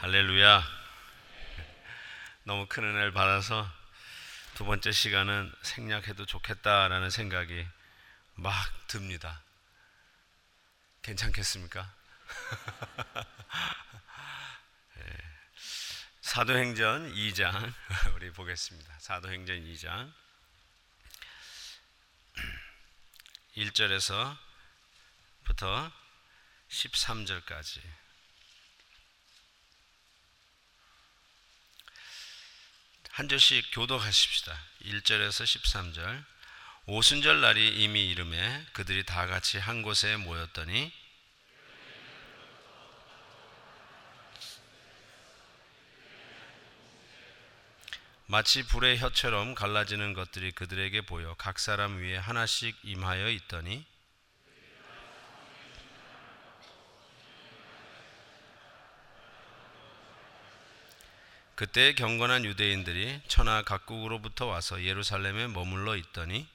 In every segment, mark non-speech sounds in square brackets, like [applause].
할렐루야. 너무 큰 은혜를 받아서 두 번째 시간은 생략해도 좋겠다라는 생각이 막 듭니다. 괜찮겠습니까? 네. [laughs] 사도행전 2장 [laughs] 우리 보겠습니다. 사도행전 2장 1절에서부터 13절까지 한 절씩 교독하십시다. 1절에서 13절. 오순절 날이 이미 이름에 그들이 다 같이 한 곳에 모였더니 마치 불의 혀처럼 갈라지는 것들이 그들에게 보여 각 사람 위에 하나씩 임하여 있더니 그때 경건한 유대인들이 천하 각국으로부터 와서 예루살렘에 머물러 있더니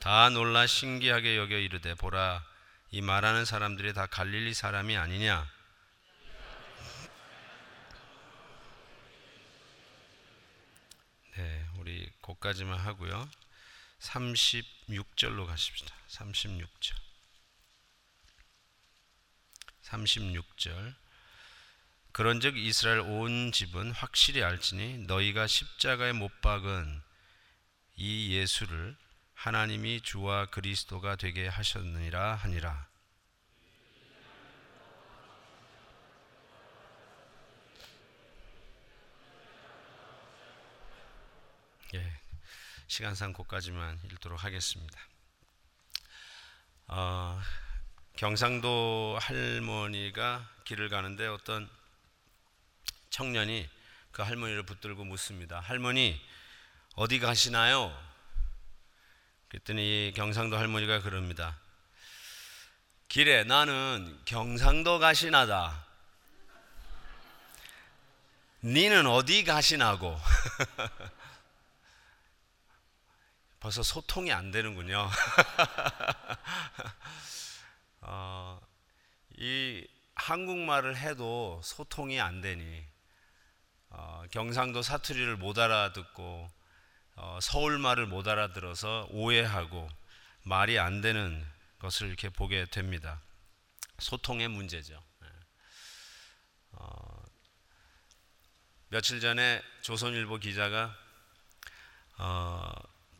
다 놀라 신기하게 여겨 이르되 보라 이 말하는 사람들이 다 갈릴리 사람이 아니냐 네, 우리 거까지만 하고요. 36절로 가십시다. 36절. 36절 그런즉 이스라엘 온 집은 확실히 알지니 너희가 십자가에 못 박은 이 예수를 하나님이 주와 그리스도가 되게 하셨느니라 하니라 예, 시간상 곳까지만 읽도록 하겠습니다. 어, 경상도 할머니가 길을 가는데 어떤 청년이 그 할머니를 붙들고 묻습니다. 할머니, 어디 가시나요? 그랬더니 경상도 할머니가 그럽니다. 길에 나는 경상도 가시나다. 니는 어디 가시나고? [laughs] 벌써 소통이 안 되는군요. [laughs] 어, 이 한국말을 해도 소통이 안 되니 어, 경상도 사투리를 못 알아듣고 어, 서울말을 못 알아들어서 오해하고 말이 안 되는 것을 이렇게 보게 됩니다. 소통의 문제죠. 네. 어, 며칠 전에 조선일보 기자가 어,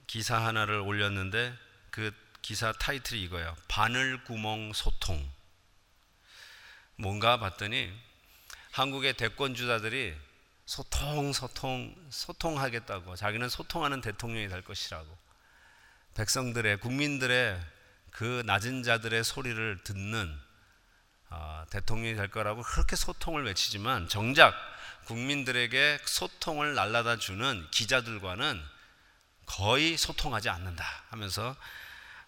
기사 하나를 올렸는데 그 기사 타이틀이 이거예요. 바늘구멍 소통. 뭔가 봤더니 한국의 대권 주자들이 소통, 소통, 소통하겠다고 자기는 소통하는 대통령이 될 것이라고 백성들의 국민들의 그 낮은 자들의 소리를 듣는 어, 대통령이 될 거라고 그렇게 소통을 외치지만 정작 국민들에게 소통을 날라다 주는 기자들과는 거의 소통하지 않는다 하면서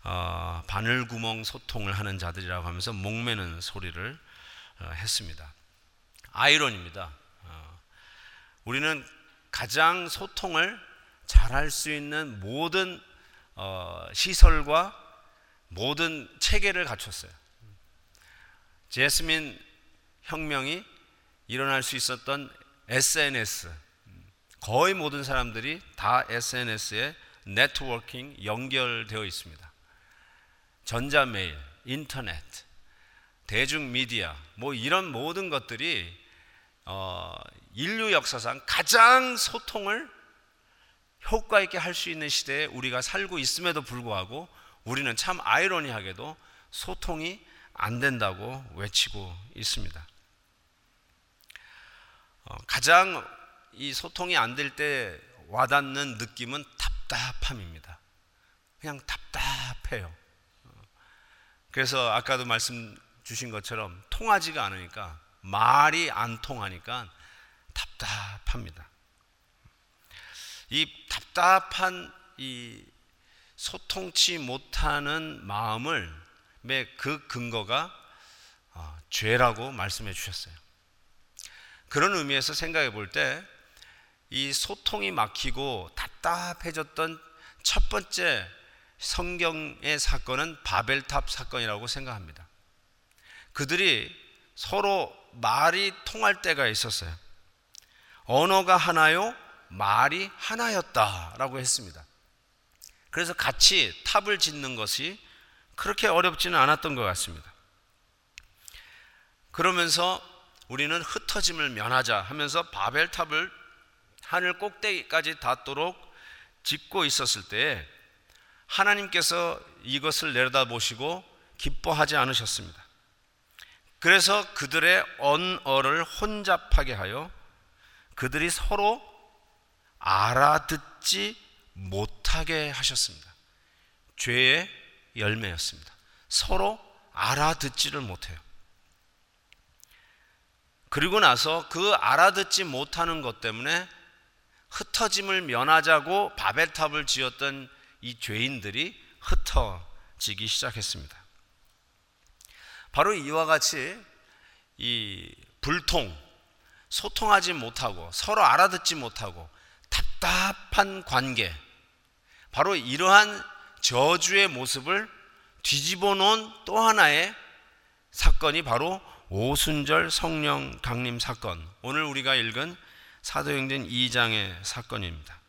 어, 바늘구멍 소통을 하는 자들이라고 하면서 목매는 소리를 어, 했습니다. 아이러니입니다. 어, 우리는 가장 소통을 잘할 수 있는 모든 어, 시설과 모든 체계를 갖췄어요. 제스민 혁명이 일어날 수 있었던 SNS 거의 모든 사람들이 다 SNS에 네트워킹 연결되어 있습니다. 전자메일, 인터넷, 대중미디어, 뭐 이런 모든 것들이 어, 인류 역사상 가장 소통을 효과 있게 할 수 있는 시대에 우리가 살고 있음에도 불구하고 우리는 참 아이러니하게도 소통이 안 된다고 외치고 있습니다. 어, 가장 이 소통이 안 될 때 와닿는 느낌은 답답함입니다. 그냥 답답해요. 그래서 아까도 말씀 주신 것처럼 통하지가 않으니까 말이 안 통하니까 답답합니다. 이 답답한 이 소통치 못하는 마음을 그 근거가 어, 죄라고 말씀해 주셨어요. 그런 의미에서 생각해 볼 때 이 소통이 막히고 답답해졌던 첫 번째 성경의 사건은 바벨탑 사건이라고 생각합니다. 그들이 서로 말이 통할 때가 있었어요. 언어가 하나요, 말이 하나였다라고 했습니다. 그래서 같이 탑을 짓는 것이 그렇게 어렵지는 않았던 것 같습니다. 그러면서 우리는 흩어짐을 면하자 하면서 바벨탑을 하늘 꼭대기까지 닿도록 짓고 있었을 때 하나님께서 이것을 내려다보시고 기뻐하지 않으셨습니다. 그래서 그들의 언어를 혼잡하게 하여 그들이 서로 알아듣지 못하게 하셨습니다. 죄의 열매였습니다. 서로 알아듣지를 못해요. 그리고 나서 그 알아듣지 못하는 것 때문에 흩어짐을 면하자고 바벨탑을 지었던 이 죄인들이 흩어지기 시작했습니다. 바로 이와 같이 이 불통, 소통하지 못하고 서로 알아듣지 못하고 답답한 관계, 바로 이러한 저주의 모습을 뒤집어 놓은 또 하나의 사건이 바로 오순절 성령 강림 사건. 오늘 우리가 읽은 사도행전 2장의 사건입니다.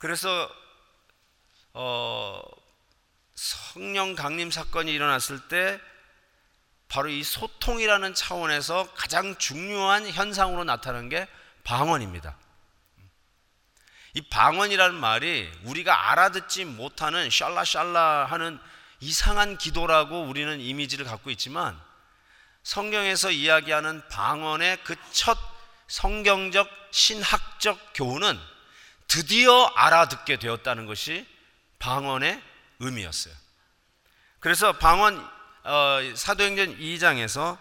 그래서 어, 성령 강림 사건이 일어났을 때 바로 이 소통이라는 차원에서 가장 중요한 현상으로 나타난 게 방언입니다. 이 방언이라는 말이 우리가 알아듣지 못하는 샬라샬라 하는 이상한 기도라고 우리는 이미지를 갖고 있지만 성경에서 이야기하는 방언의 그 첫 성경적 신학적 교훈은 드디어 알아듣게 되었다는 것이 방언의 의미였어요. 그래서 방언 어, 사도행전 2장에서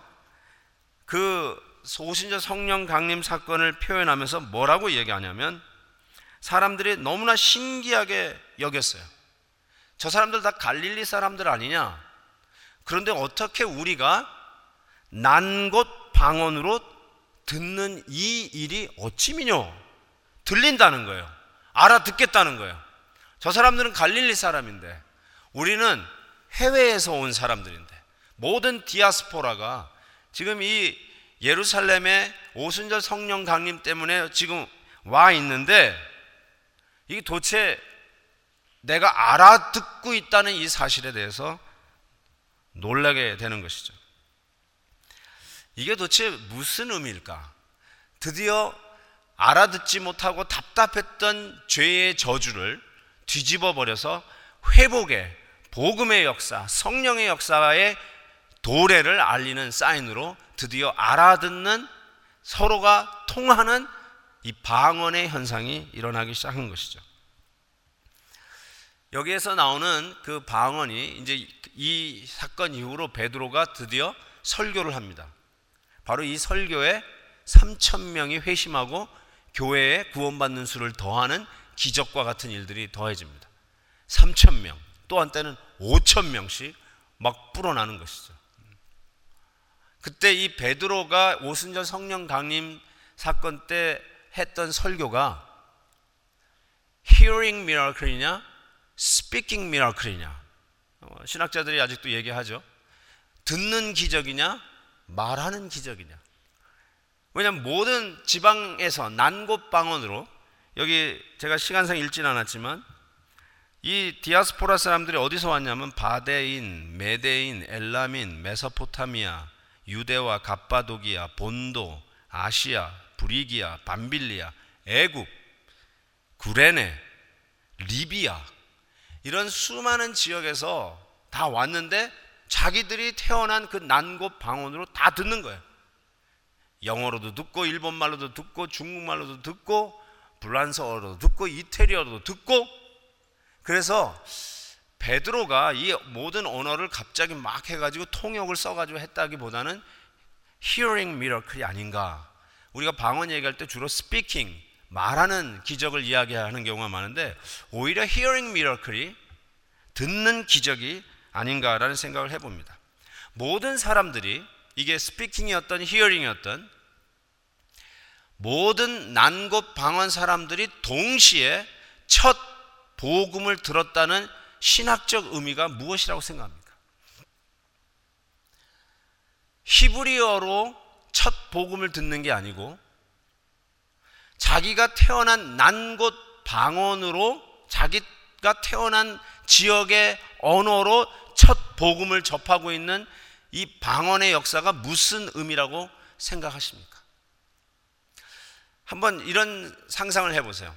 그 소신자 성령 강림 사건을 표현하면서 뭐라고 얘기하냐면 사람들이 너무나 신기하게 여겼어요. 저 사람들 다 갈릴리 사람들 아니냐? 그런데 어떻게 우리가 난 곳 방언으로 듣는 이 일이 어찌미뇨? 들린다는 거예요. 알아듣겠다는 거예요. 저 사람들은 갈릴리 사람인데 우리는 해외에서 온 사람들인데 모든 디아스포라가 지금 이 예루살렘의 오순절 성령 강림 때문에 지금 와 있는데 이게 도대체 내가 알아듣고 있다는 이 사실에 대해서 놀라게 되는 것이죠. 이게 도대체 무슨 의미일까? 드디어 알아듣지 못하고 답답했던 죄의 저주를 뒤집어 버려서 회복의 복음의 역사, 성령의 역사의 도래를 알리는 사인으로 드디어 알아듣는 서로가 통하는 이 방언의 현상이 일어나기 시작한 것이죠. 여기에서 나오는 그 방언이 이제 이 사건 이후로 베드로가 드디어 설교를 합니다. 바로 이 설교에 3천 명이 회심하고 교회에 구원받는 수를 더하는 기적과 같은 일들이 더해집니다. 3천 명, 또 한때는 5천 명씩 막 불어나는 것이죠. 그때 이 베드로가 오순절 성령 강림 사건 때 했던 설교가 hearing miracle이냐 speaking miracle이냐 어, 신학자들이 아직도 얘기하죠. 듣는 기적이냐 말하는 기적이냐. 왜냐하면 모든 지방에서 난곳 방언으로 여기 제가 시간상 읽진 않았지만 이 디아스포라 사람들이 어디서 왔냐면 바데인, 메데인, 엘라민, 메소포타미아, 유대와 갑바도기아, 본도, 아시아, 브리기아, 밤빌리아, 애굽, 구레네, 리비아 이런 수많은 지역에서 다 왔는데 자기들이 태어난 그 난곳 방언으로 다 듣는 거예요. 영어로도 듣고 일본말로도 듣고 중국말로도 듣고 불란서어로도 듣고 이태리어로도 듣고 그래서 베드로가 이 모든 언어를 갑자기 막 해가지고 통역을 써가지고 했다기보다는 hearing miracle이 아닌가 우리가 방언 얘기할 때 주로 speaking, 말하는 기적을 이야기하는 경우가 많은데 오히려 hearing miracle이 듣는 기적이 아닌가라는 생각을 해봅니다. 모든 사람들이 이게 스피킹이었던 히어링이었던 모든 난곳 방언 사람들이 동시에 첫 복음을 들었다는 신학적 의미가 무엇이라고 생각합니까? 히브리어로 첫 복음을 듣는 게 아니고 자기가 태어난 난곳 방언으로 자기가 태어난 지역의 언어로 첫 복음을 접하고 있는 이 방언의 역사가 무슨 의미라고 생각하십니까? 한번 이런 상상을 해보세요.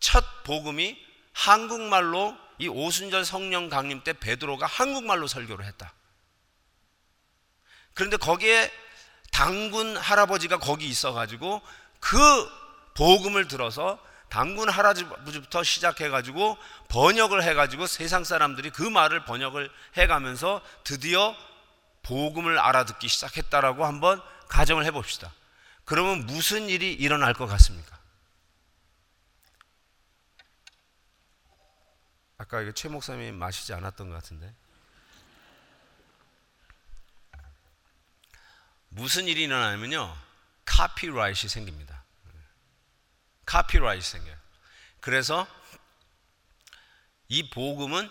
첫 복음이 한국말로 이 오순절 성령 강림 때 베드로가 한국말로 설교를 했다. 그런데 거기에 당군 할아버지가 거기 있어가지고 그 복음을 들어서 당군 할아버지부터 시작해가지고 번역을 해가지고 세상 사람들이 그 말을 번역을 해가면서 드디어 복음을 알아듣기 시작했다라고 한번 가정을 해봅시다. 그러면 무슨 일이 일어날 것 같습니까? 아까 이거 최 목사님이 마시지 않았던 것 같은데. 무슨 일이 일어나면요. 카피라이트이 생깁니다. 카피라이트 생겨요. 그래서 이 복음은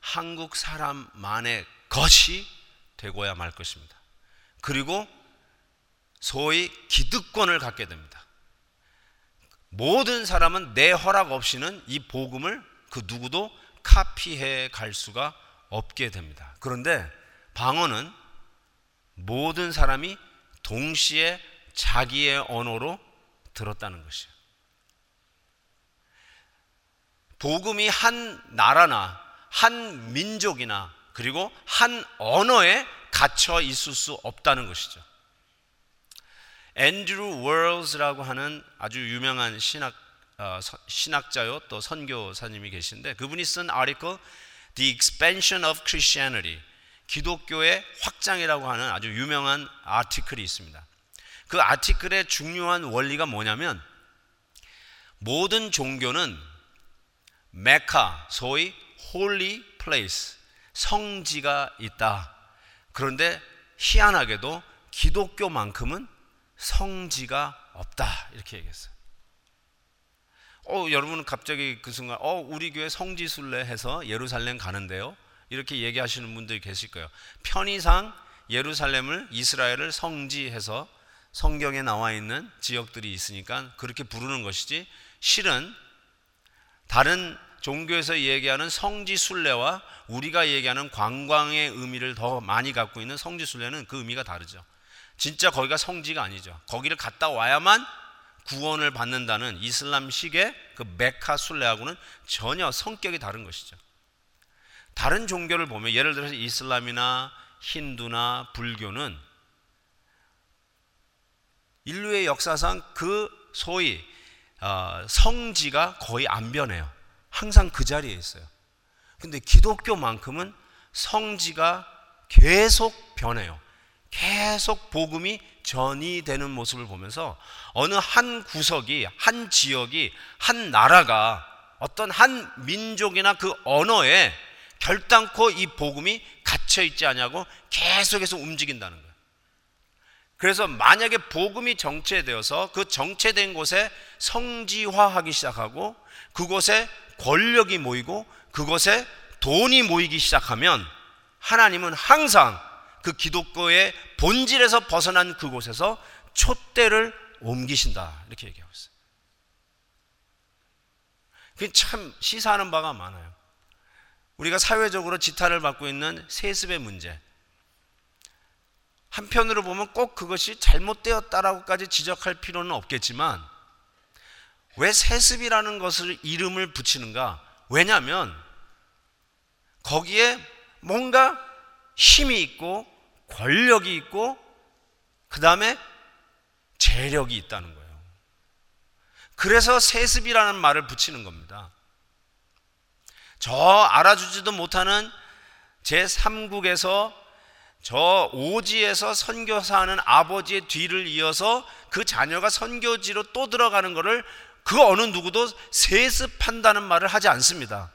한국 사람만의 것이 되고야 말 것입니다. 그리고 소위 기득권을 갖게 됩니다. 모든 사람은 내 허락 없이는 이 복음을 그 누구도 카피해 갈 수가 없게 됩니다. 그런데 방언은 모든 사람이 동시에 자기의 언어로 들었다는 것이에요. 복음이 한 나라나 한 민족이나 그리고 한 언어에 갇혀 있을 수 없다는 것이죠. 앤드루 월즈라고 하는 아주 유명한 신학 어, 신학자요 또 선교사님이 계신데 그분이 쓴 아티클 The Expansion of Christianity 기독교의 확장이라고 하는 아주 유명한 article이 있습니다. 그 article의 중요한 원리가 뭐냐면 모든 종교는 메카 소위 holy place 성지가 있다. 그런데 희한하게도 기독교만큼은 성지가 없다. 이렇게 얘기했어요. 어, 여러분은 갑자기 그 순간, 어, 우리 교회 성지 순례 해서 예루살렘 가는데요? 이렇게 얘기하시는 분들이 계실 거예요. 편의상 예루살렘을, 이스라엘을 성지해서 성경에 나와 있는 지역들이 있으니까 그렇게 부르는 것이지, 실은 다른 종교에서 얘기하는 성지순례와 우리가 얘기하는 관광의 의미를 더 많이 갖고 있는 성지순례는 그 의미가 다르죠. 진짜 거기가 성지가 아니죠. 거기를 갔다 와야만 구원을 받는다는 이슬람식의 그 메카 순례하고는 전혀 성격이 다른 것이죠. 다른 종교를 보면 예를 들어서 이슬람이나 힌두나 불교는 인류의 역사상 그 소위 어, 성지가 거의 안 변해요. 항상 그 자리에 있어요. 근데 기독교만큼은 성지가 계속 변해요. 계속 복음이 전이 되는 모습을 보면서 어느 한 구석이, 한 지역이, 한 나라가 어떤 한 민족이나 그 언어에 결단코 이 복음이 갇혀 있지 않냐고 계속해서 움직인다는 거예요. 그래서 만약에 복음이 정체되어서 그 정체된 곳에 성지화하기 시작하고 그곳에 권력이 모이고 그곳에 돈이 모이기 시작하면 하나님은 항상 그 기독교의 본질에서 벗어난 그곳에서 촛대를 옮기신다. 이렇게 얘기하고 있어요. 그게 참 시사하는 바가 많아요. 우리가 사회적으로 지탄을 받고 있는 세습의 문제. 한편으로 보면 꼭 그것이 잘못되었다라고까지 지적할 필요는 없겠지만 왜 세습이라는 것을 이름을 붙이는가? 왜냐하면 거기에 뭔가 힘이 있고 권력이 있고 그 다음에 재력이 있다는 거예요. 그래서 세습이라는 말을 붙이는 겁니다. 저 알아주지도 못하는 제 3국에서 저 오지에서 선교사하는 아버지의 뒤를 이어서 그 자녀가 선교지로 또 들어가는 것을 그 어느 누구도 세습한다는 말을 하지 않습니다.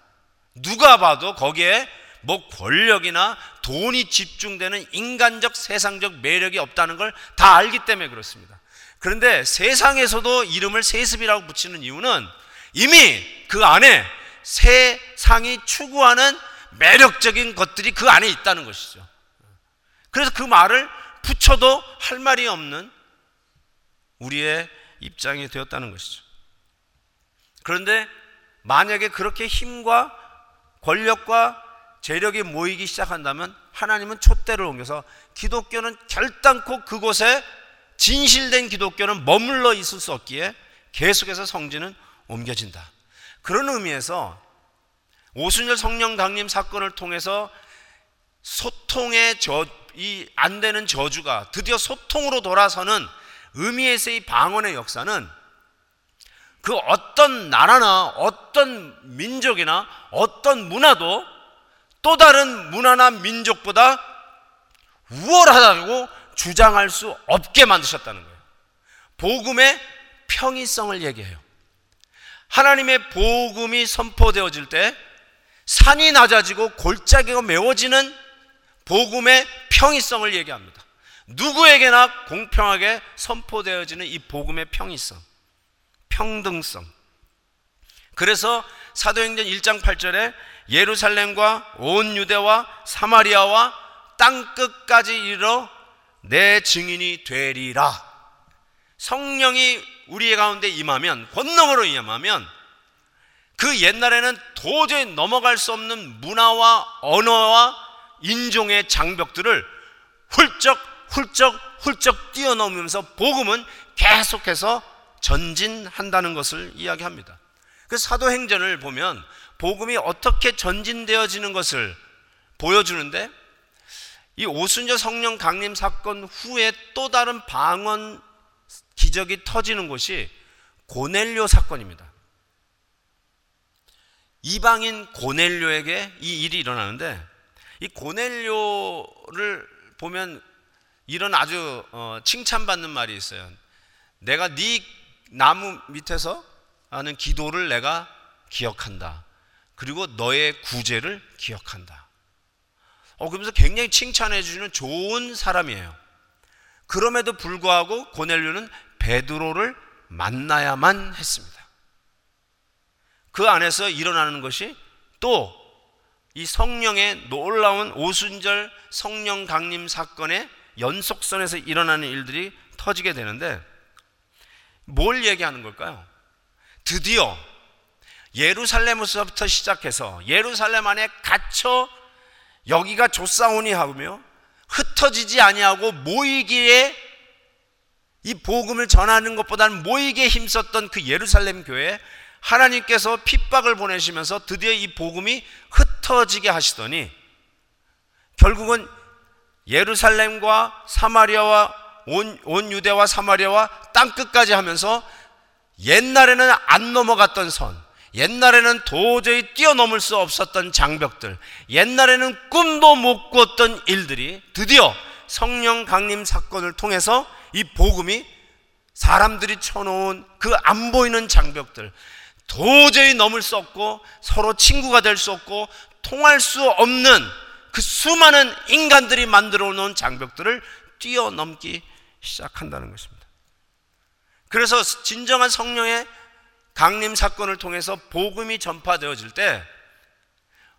누가 봐도 거기에 뭐 권력이나 돈이 집중되는 인간적 세상적 매력이 없다는 걸 다 알기 때문에 그렇습니다. 그런데 세상에서도 이름을 세습이라고 붙이는 이유는 이미 그 안에 세상이 추구하는 매력적인 것들이 그 안에 있다는 것이죠. 그래서 그 말을 붙여도 할 말이 없는 우리의 입장이 되었다는 것이죠. 그런데 만약에 그렇게 힘과 권력과 재력이 모이기 시작한다면 하나님은 촛대를 옮겨서 기독교는 결단코 그곳에 진실된 기독교는 머물러 있을 수 없기에 계속해서 성진은 옮겨진다. 그런 의미에서 오순절 성령 강림 사건을 통해서 소통의 저, 이 안 되는 저주가 드디어 소통으로 돌아서는 의미에서의 방언의 역사는 그 어떤 나라나 어떤 민족이나 어떤 문화도 또 다른 문화나 민족보다 우월하다고 주장할 수 없게 만드셨다는 거예요. 복음의 평이성을 얘기해요. 하나님의 복음이 선포되어질 때 산이 낮아지고 골짜기가 메워지는 복음의 평이성을 얘기합니다. 누구에게나 공평하게 선포되어지는 이 복음의 평이성, 평등성. 그래서 사도행전 1장 8절에 예루살렘과 온 유대와 사마리아와 땅 끝까지 이르러 내 증인이 되리라. 성령이 우리의 가운데 임하면 권능으로 임하면 그 옛날에는 도저히 넘어갈 수 없는 문화와 언어와 인종의 장벽들을 훌쩍 훌쩍 훌쩍 뛰어넘으면서 복음은 계속해서 전진한다는 것을 이야기합니다. 그 사도행전을 보면 복음이 어떻게 전진되어지는 것을 보여주는데 이 오순절 성령 강림 사건 후에 또 다른 방언 기적이 터지는 곳이 고넬료 사건입니다. 이방인 고넬료에게 이 일이 일어나는데 이 고넬료를 보면 이런 아주 어, 칭찬받는 말이 있어요. 내가 네 나무 밑에서 하는 기도를 내가 기억한다. 그리고 너의 구제를 기억한다. 어, 그러면서 굉장히 칭찬해 주는 좋은 사람이에요. 그럼에도 불구하고 고넬료는 베드로를 만나야만 했습니다. 그 안에서 일어나는 것이 또 이 성령의 놀라운 오순절 성령 강림 사건의 연속선에서 일어나는 일들이 터지게 되는데 뭘 얘기하는 걸까요? 드디어 예루살렘에서부터 시작해서 예루살렘 안에 갇혀 여기가 조사오니 하며 흩어지지 아니하고 모이기에 이 복음을 전하는 것보다는 모이기에 힘썼던 그 예루살렘 교회 하나님께서 핍박을 보내시면서 드디어 이 복음이 흩어지게 하시더니 결국은 예루살렘과 사마리아와 온, 온 유대와 사마리아와 땅 끝까지 하면서 옛날에는 안 넘어갔던 선, 옛날에는 도저히 뛰어넘을 수 없었던 장벽들, 옛날에는 꿈도 못 꿨던 일들이 드디어 성령 강림 사건을 통해서 이 복음이 사람들이 쳐놓은 그 안 보이는 장벽들, 도저히 넘을 수 없고 서로 친구가 될 수 없고 통할 수 없는 그 수많은 인간들이 만들어 놓은 장벽들을 뛰어넘기 시작한다는 것입니다. 그래서 진정한 성령의 강림 사건을 통해서 복음이 전파되어질 때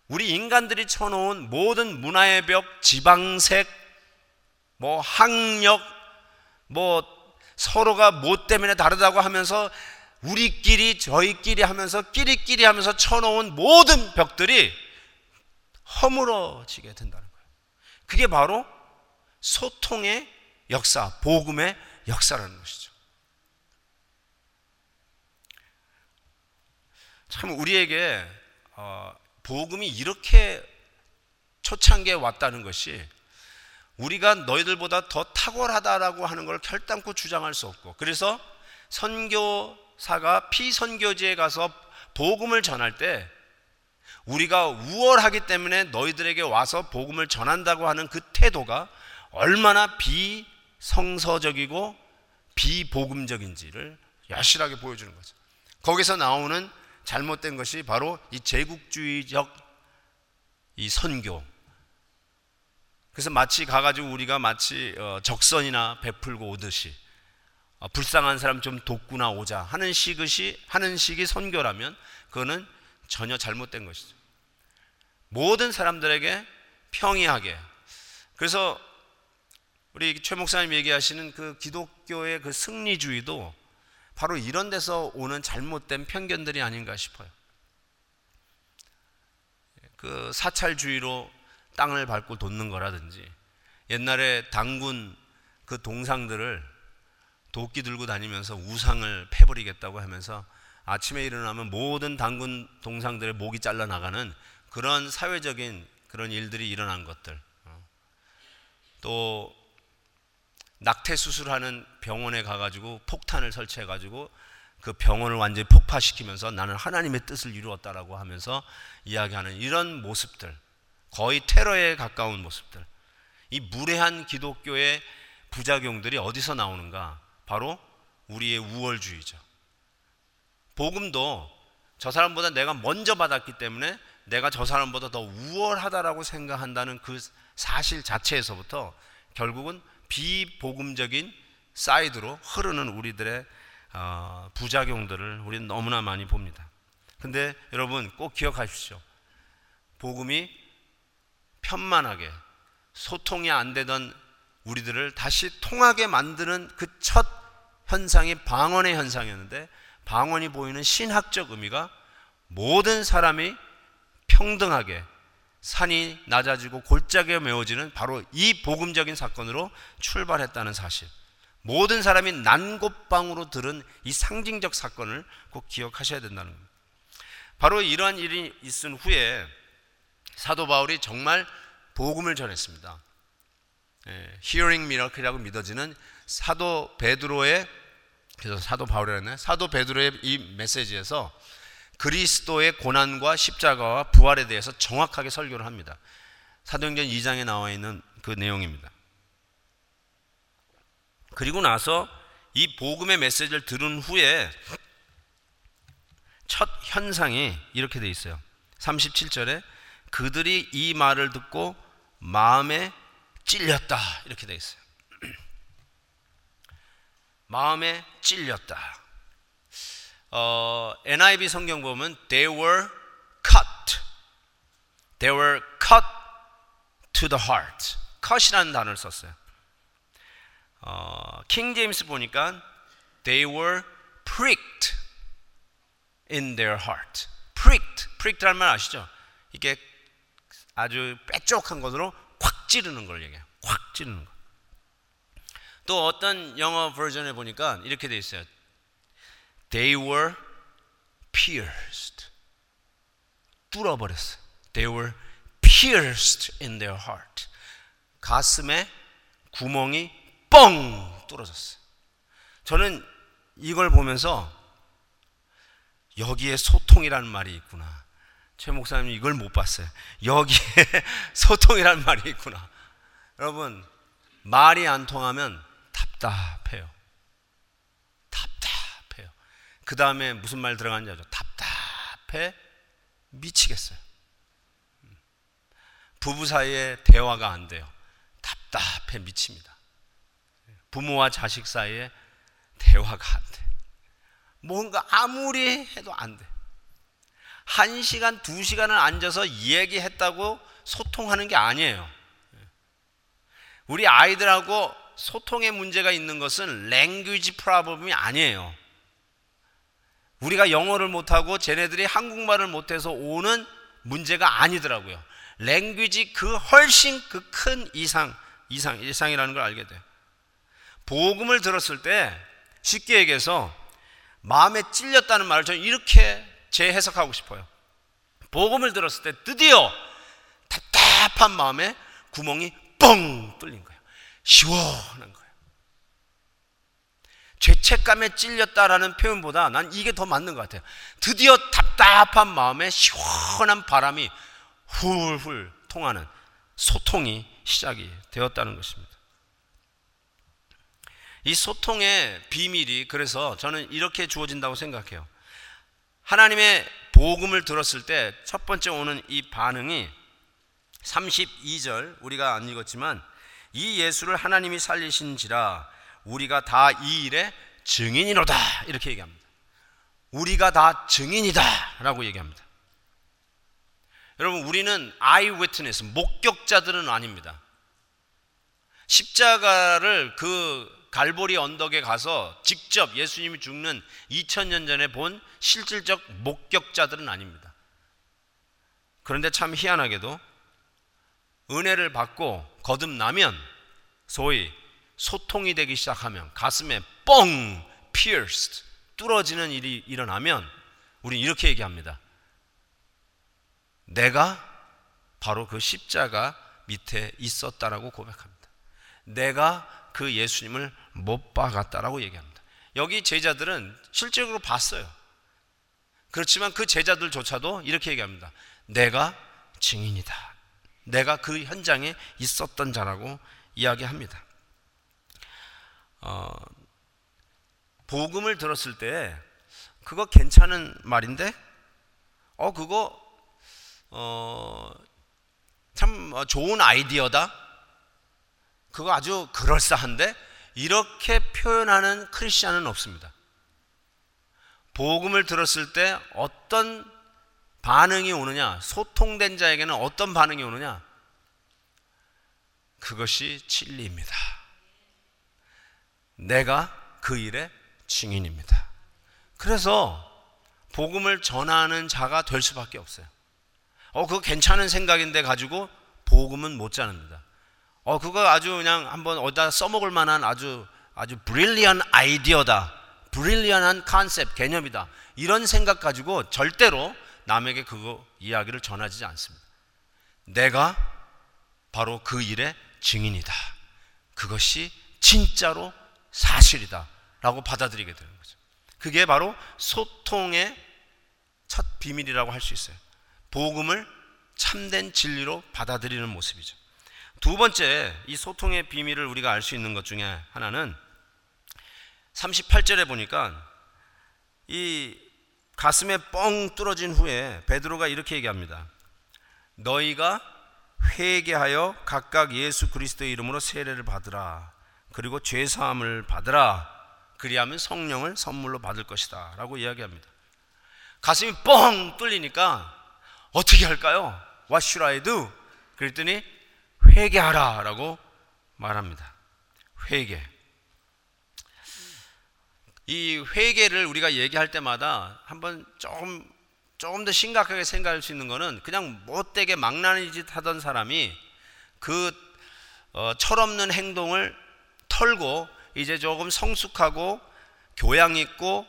우리 인간들이 쳐놓은 모든 문화의 벽, 지방색, 뭐 학력, 뭐 서로가 뭐 때문에 다르다고 하면서 우리끼리 저희끼리 하면서 끼리끼리 하면서 쳐놓은 모든 벽들이 허물어지게 된다는 거예요. 그게 바로 소통의 역사, 복음의 역사라는 것이죠. 참 우리에게 어, 복음이 이렇게 초창기에 왔다는 것이 우리가 너희들보다 더 탁월하다라고 하는 걸 결단코 주장할 수 없고 그래서 선교사가 피선교지에 가서 복음을 전할 때 우리가 우월하기 때문에 너희들에게 와서 복음을 전한다고 하는 그 태도가 얼마나 비 성서적이고 비복음적인지를 여실하게 보여주는 거죠. 거기서 나오는 잘못된 것이 바로 이 제국주의적 이 선교. 그래서 마치 가가지고 우리가 마치 어, 적선이나 베풀고 오듯이 어, 불쌍한 사람 좀 돕구나 오자 하는 식이 하는 식이 선교라면 그거는 전혀 잘못된 것이죠. 모든 사람들에게 평이하게. 그래서 우리 최 목사님 얘기하시는 그 기독교의 그 승리주의도 바로 이런 데서 오는 잘못된 편견들이 아닌가 싶어요. 그 사찰주의로 땅을 밟고 돋는 거라든지 옛날에 당군 그 동상들을 도끼 들고 다니면서 우상을 패버리겠다고 하면서 아침에 일어나면 모든 당군 동상들의 목이 잘라 나가는 그런 사회적인 그런 일들이 일어난 것들. 어. 또 낙태 수술하는 병원에 가가지고 폭탄을 설치해가지고 그 병원을 완전히 폭파시키면서 나는 하나님의 뜻을 이루었다라고 하면서 이야기하는 이런 모습들, 거의 테러에 가까운 모습들. 이 무례한 기독교의 부작용들이 어디서 나오는가? 바로 우리의 우월주의죠. 복음도 저 사람보다 내가 먼저 받았기 때문에 내가 저 사람보다 더 우월하다라고 생각한다는 그 사실 자체에서부터 결국은 비복음적인 사이드로 흐르는 우리들의 어, 부작용들을 우리는 너무나 많이 봅니다. 근데 여러분 꼭 기억하십시오. 복음이 편만하게 소통이 안 되던 우리들을 다시 통하게 만드는 그 첫 현상이 방언의 현상이었는데 방언이 보이는 신학적 의미가 모든 사람이 평등하게 산이 낮아지고 골짜기에 메워지는 바로 이 복음적인 사건으로 출발했다는 사실. 모든 사람이 난곳방으로 들은 이 상징적 사건을 꼭 기억하셔야 된다는 겁니다. 바로 이러한 일이 있은 후에 사도 바울이 정말 복음을 전했습니다. 예, hearing miracle이라고 믿어지는 사도 베드로의 그래서 사도 바울이라는 사도 베드로의 이 메시지에서 그리스도의 고난과 십자가와 부활에 대해서 정확하게 설교를 합니다. 사도행전 2장에 나와 있는 그 내용입니다. 그리고 나서 이 복음의 메시지를 들은 후에 첫 현상이 이렇게 돼 있어요. 37절에 그들이 이 말을 듣고 마음에 찔렸다 이렇게 돼 있어요. [clears throat] 마음에 찔렸다. 어, NIV 성경 보면 they were cut. They were cut to the heart. cut이라는 단어를 썼어요. 어, 킹 제임스 보니까 they were pricked in their heart. pricked. pricked라는 말 아시죠? 이게 아주 빼쪽한 것으로 콱 찌르는 걸 얘기해요. 콱 찌르는 거. 또 어떤 영어 버전에 보니까 이렇게 돼 있어요. They were pierced. 뚫어버렸어요. They were pierced in their heart. 가슴에 구멍이 뻥 뚫어졌어요. 저는 이걸 보면서 여기에 소통이라는 말이 있구나. 최 목사님 이걸 못 봤어요. 여기에 [laughs] 소통이라는 말이 있구나. 여러분, 말이 안 통하면 답답해요. 그 다음에 무슨 말 알죠? 답답해 미치겠어요. 부부 사이에 대화가 안 돼요. 답답해 미칩니다. 부모와 자식 사이에 대화가 안 돼. 뭔가 아무리 해도 안 돼. 한 시간, 두 시간을 앉아서 얘기했다고 소통하는 게 아니에요. 우리 아이들하고 소통의 문제가 있는 것은 랭귀지 프라블럼이 아니에요. 우리가 영어를 못하고 쟤네들이 한국말을 못해서 오는 문제가 아니더라고요. 랭귀지 그 훨씬 그 큰 이상, 이상, 이상이라는 걸 알게 돼요. 복음을 들었을 때 쉽게 얘기해서 마음에 찔렸다는 말을 저는 이렇게 재해석하고 싶어요. 복음을 들었을 때 드디어 답답한 마음에 구멍이 뻥 뚫린 거예요. 시원한 거예요. 죄책감에 찔렸다라는 표현보다 난 이게 더 맞는 것 같아요. 드디어 답답한 마음에 시원한 바람이 훌훌 통하는 소통이 시작이 되었다는 것입니다. 이 소통의 비밀이 그래서 저는 이렇게 주어진다고 생각해요. 하나님의 복음을 들었을 때 첫 번째 오는 이 반응이 32절 우리가 안 읽었지만 이 예수를 하나님이 살리신지라 우리가 다 이 일의 증인이로다 이렇게 얘기합니다. 우리가 다 증인이다 라고 얘기합니다. 여러분 우리는 아이 위트니스 목격자들은 아닙니다. 십자가를 그 갈보리 언덕에 가서 직접 예수님이 죽는 2000년 전에 본 실질적 목격자들은 아닙니다. 그런데 참 희한하게도 은혜를 받고 거듭나면 소위 소통이 되기 시작하면 가슴에 뻥 pierced 뚫어지는 일이 일어나면 우리는 이렇게 얘기합니다. 내가 바로 그 십자가 밑에 있었다라고 고백합니다. 내가 그 예수님을 못 박았다라고 얘기합니다. 여기 제자들은 실제로 봤어요. 그렇지만 그 제자들조차도 이렇게 얘기합니다. 내가 증인이다. 내가 그 현장에 있었던 자라고 이야기합니다. 어, 복음을 들었을 때 그거 괜찮은 말인데, 어 그거 어, 참 좋은 아이디어다. 그거 아주 그럴싸한데 이렇게 표현하는 크리스천은 없습니다. 복음을 들었을 때 어떤 반응이 오느냐, 소통된 자에게는 어떤 반응이 오느냐, 그것이 진리입니다. 내가 그 일의 증인입니다. 그래서 복음을 전하는 자가 될 수밖에 없어요. 어, 그거 괜찮은 생각인데 가지고 복음은 못 자릅니다. 어, 그거 아주 그냥 한번 어디다 써먹을 만한 아주 아주 브릴리언 아이디어다. 브릴리언한 컨셉, 개념이다. 이런 생각 가지고 절대로 남에게 그거 이야기를 전하지 않습니다. 내가 바로 그 일의 증인이다. 그것이 진짜로 사실이다. 라고 받아들이게 되는 거죠. 그게 바로 소통의 첫 비밀이라고 할 수 있어요. 복음을 참된 진리로 받아들이는 모습이죠. 두 번째, 이 소통의 비밀을 우리가 알 수 있는 것 중에 하나는 38절에 보니까 이 가슴에 뻥 뚫어진 후에 베드로가 이렇게 얘기합니다. 너희가 회개하여 각각 예수 그리스도의 이름으로 세례를 받으라. 그리고 죄 사함을 받으라. 그리하면 성령을 선물로 받을 것이다라고 이야기합니다. 가슴이 뻥 뚫리니까 어떻게 할까요? What should I do? 그랬더니 회개하라 라고 말합니다. 회개. 이 회개를 우리가 얘기할 때마다 한번 조금 조금 더 심각하게 생각할 수 있는 거는 그냥 못되게 망나니 짓 하던 사람이 그 어, 철없는 행동을 털고 이제 조금 성숙하고 교양 있고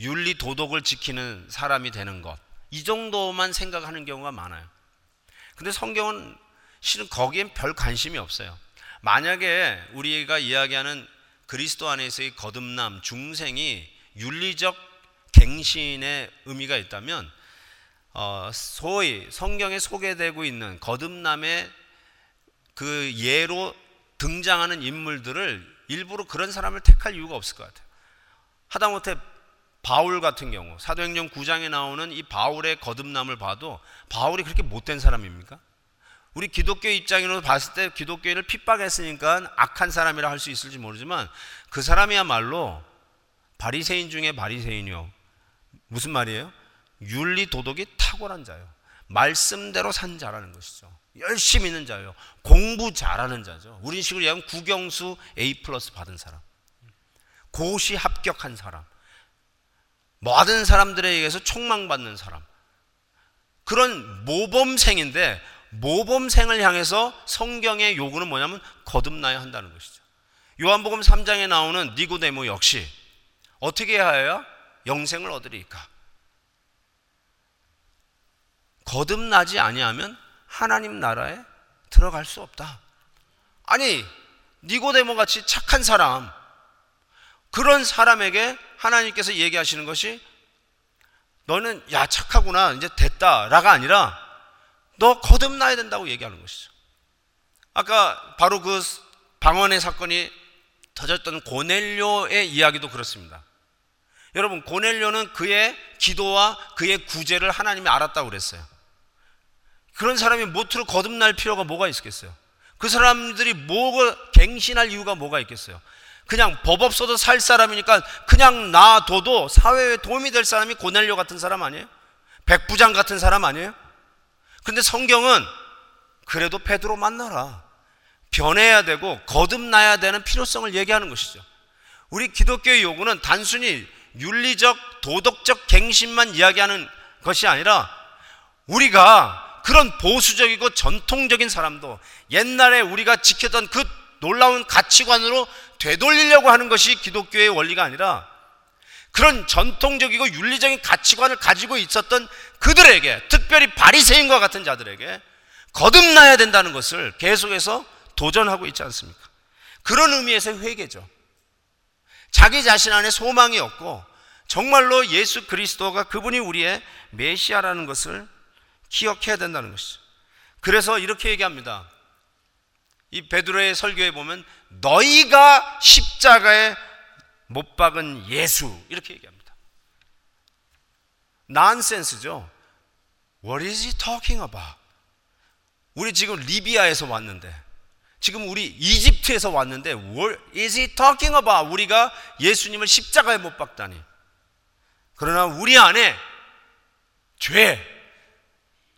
윤리 도덕을 지키는 사람이 되는 것. 이 정도만 생각하는 경우가 많아요. 근데 성경은 실은 거기엔 별 관심이 없어요. 만약에 우리가 이야기하는 그리스도 안에서의 거듭남, 중생이 윤리적 갱신의 의미가 있다면 어, 소위 성경에 소개되고 있는 거듭남의 그 예로 등장하는 인물들을 일부러 그런 사람을 택할 이유가 없을 것 같아요. 하다못해 바울 같은 경우 사도행전 9장에 나오는 이 바울의 거듭남을 봐도 바울이 그렇게 못된 사람입니까? 우리 기독교 입장으로 봤을 때 기독교를 핍박했으니까 악한 사람이라 할 수 있을지 모르지만 그 사람이야말로 바리새인 중에 바리새인이요. 무슨 말이에요? 윤리 도덕이 탁월한 자요. 말씀대로 산 자라는 것이죠. 열심히 있는 자요. 공부 잘하는 자죠. 우리 식으로 얘기하면 국영수 A 플러스 받은 사람. 고시 합격한 사람. 모든 사람들에 의해서 총망받는 사람. 그런 모범생인데 모범생을 향해서 성경의 요구는 뭐냐면 거듭나야 한다는 것이죠. 요한복음 3장에 나오는 니고데모 역시 어떻게 해야 영생을 얻으리까? 거듭나지 아니하면 하나님 나라에 들어갈 수 없다. 아니 니고데모 같이 착한 사람 그런 사람에게 하나님께서 얘기하시는 것이 너는 야 착하구나 이제 됐다 라가 아니라 너 거듭나야 된다고 얘기하는 것이죠. 아까 바로 그 방언의 사건이 터졌던 고넬료의 이야기도 그렇습니다. 여러분 고넬료는 그의 기도와 그의 구제를 하나님이 알았다고 그랬어요. 그런 사람이 모트로 거듭날 필요가 뭐가 있겠어요? 그 사람들이 뭐가 갱신할 이유가 뭐가 있겠어요? 그냥 법 없어도 살 사람이니까 그냥 놔둬도 사회에 도움이 될 사람이 고넬료 같은 사람 아니에요? 백부장 같은 사람 아니에요? 근데 성경은 그래도 베드로 만나라. 변해야 되고 거듭나야 되는 필요성을 얘기하는 것이죠. 우리 기독교의 요구는 단순히 윤리적, 도덕적 갱신만 이야기하는 것이 아니라 우리가 그런 보수적이고 전통적인 사람도 옛날에 우리가 지켰던 그 놀라운 가치관으로 되돌리려고 하는 것이 기독교의 원리가 아니라 그런 전통적이고 윤리적인 가치관을 가지고 있었던 그들에게 특별히 바리새인과 같은 자들에게 거듭나야 된다는 것을 계속해서 도전하고 있지 않습니까? 그런 의미에서 회개죠. 자기 자신 안에 소망이 없고 정말로 예수 그리스도가 그분이 우리의 메시아라는 것을 기억해야 된다는 것이죠. 그래서 이렇게 얘기합니다. 이 베드로의 설교에 보면 너희가 십자가에 못 박은 예수 이렇게 얘기합니다. 난센스죠. What is he talking about? 우리 지금 리비아에서 왔는데 지금 우리 이집트에서 왔는데 What is he talking about? 우리가 예수님을 십자가에 못 박다니. 그러나 우리 안에 죄,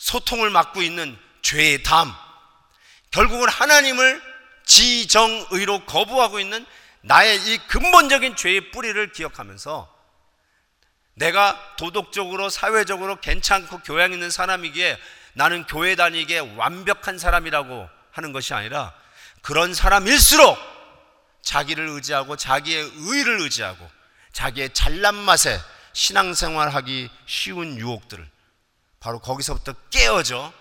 소통을 막고 있는 죄의 담, 결국은 하나님을 지정의로 거부하고 있는 나의 이 근본적인 죄의 뿌리를 기억하면서 내가 도덕적으로 사회적으로 괜찮고 교양 있는 사람이기에 나는 교회 다니기에 완벽한 사람이라고 하는 것이 아니라 그런 사람일수록 자기를 의지하고 자기의 의를 의지하고 자기의 잘난 맛에 신앙생활하기 쉬운 유혹들을 바로 거기서부터 깨어져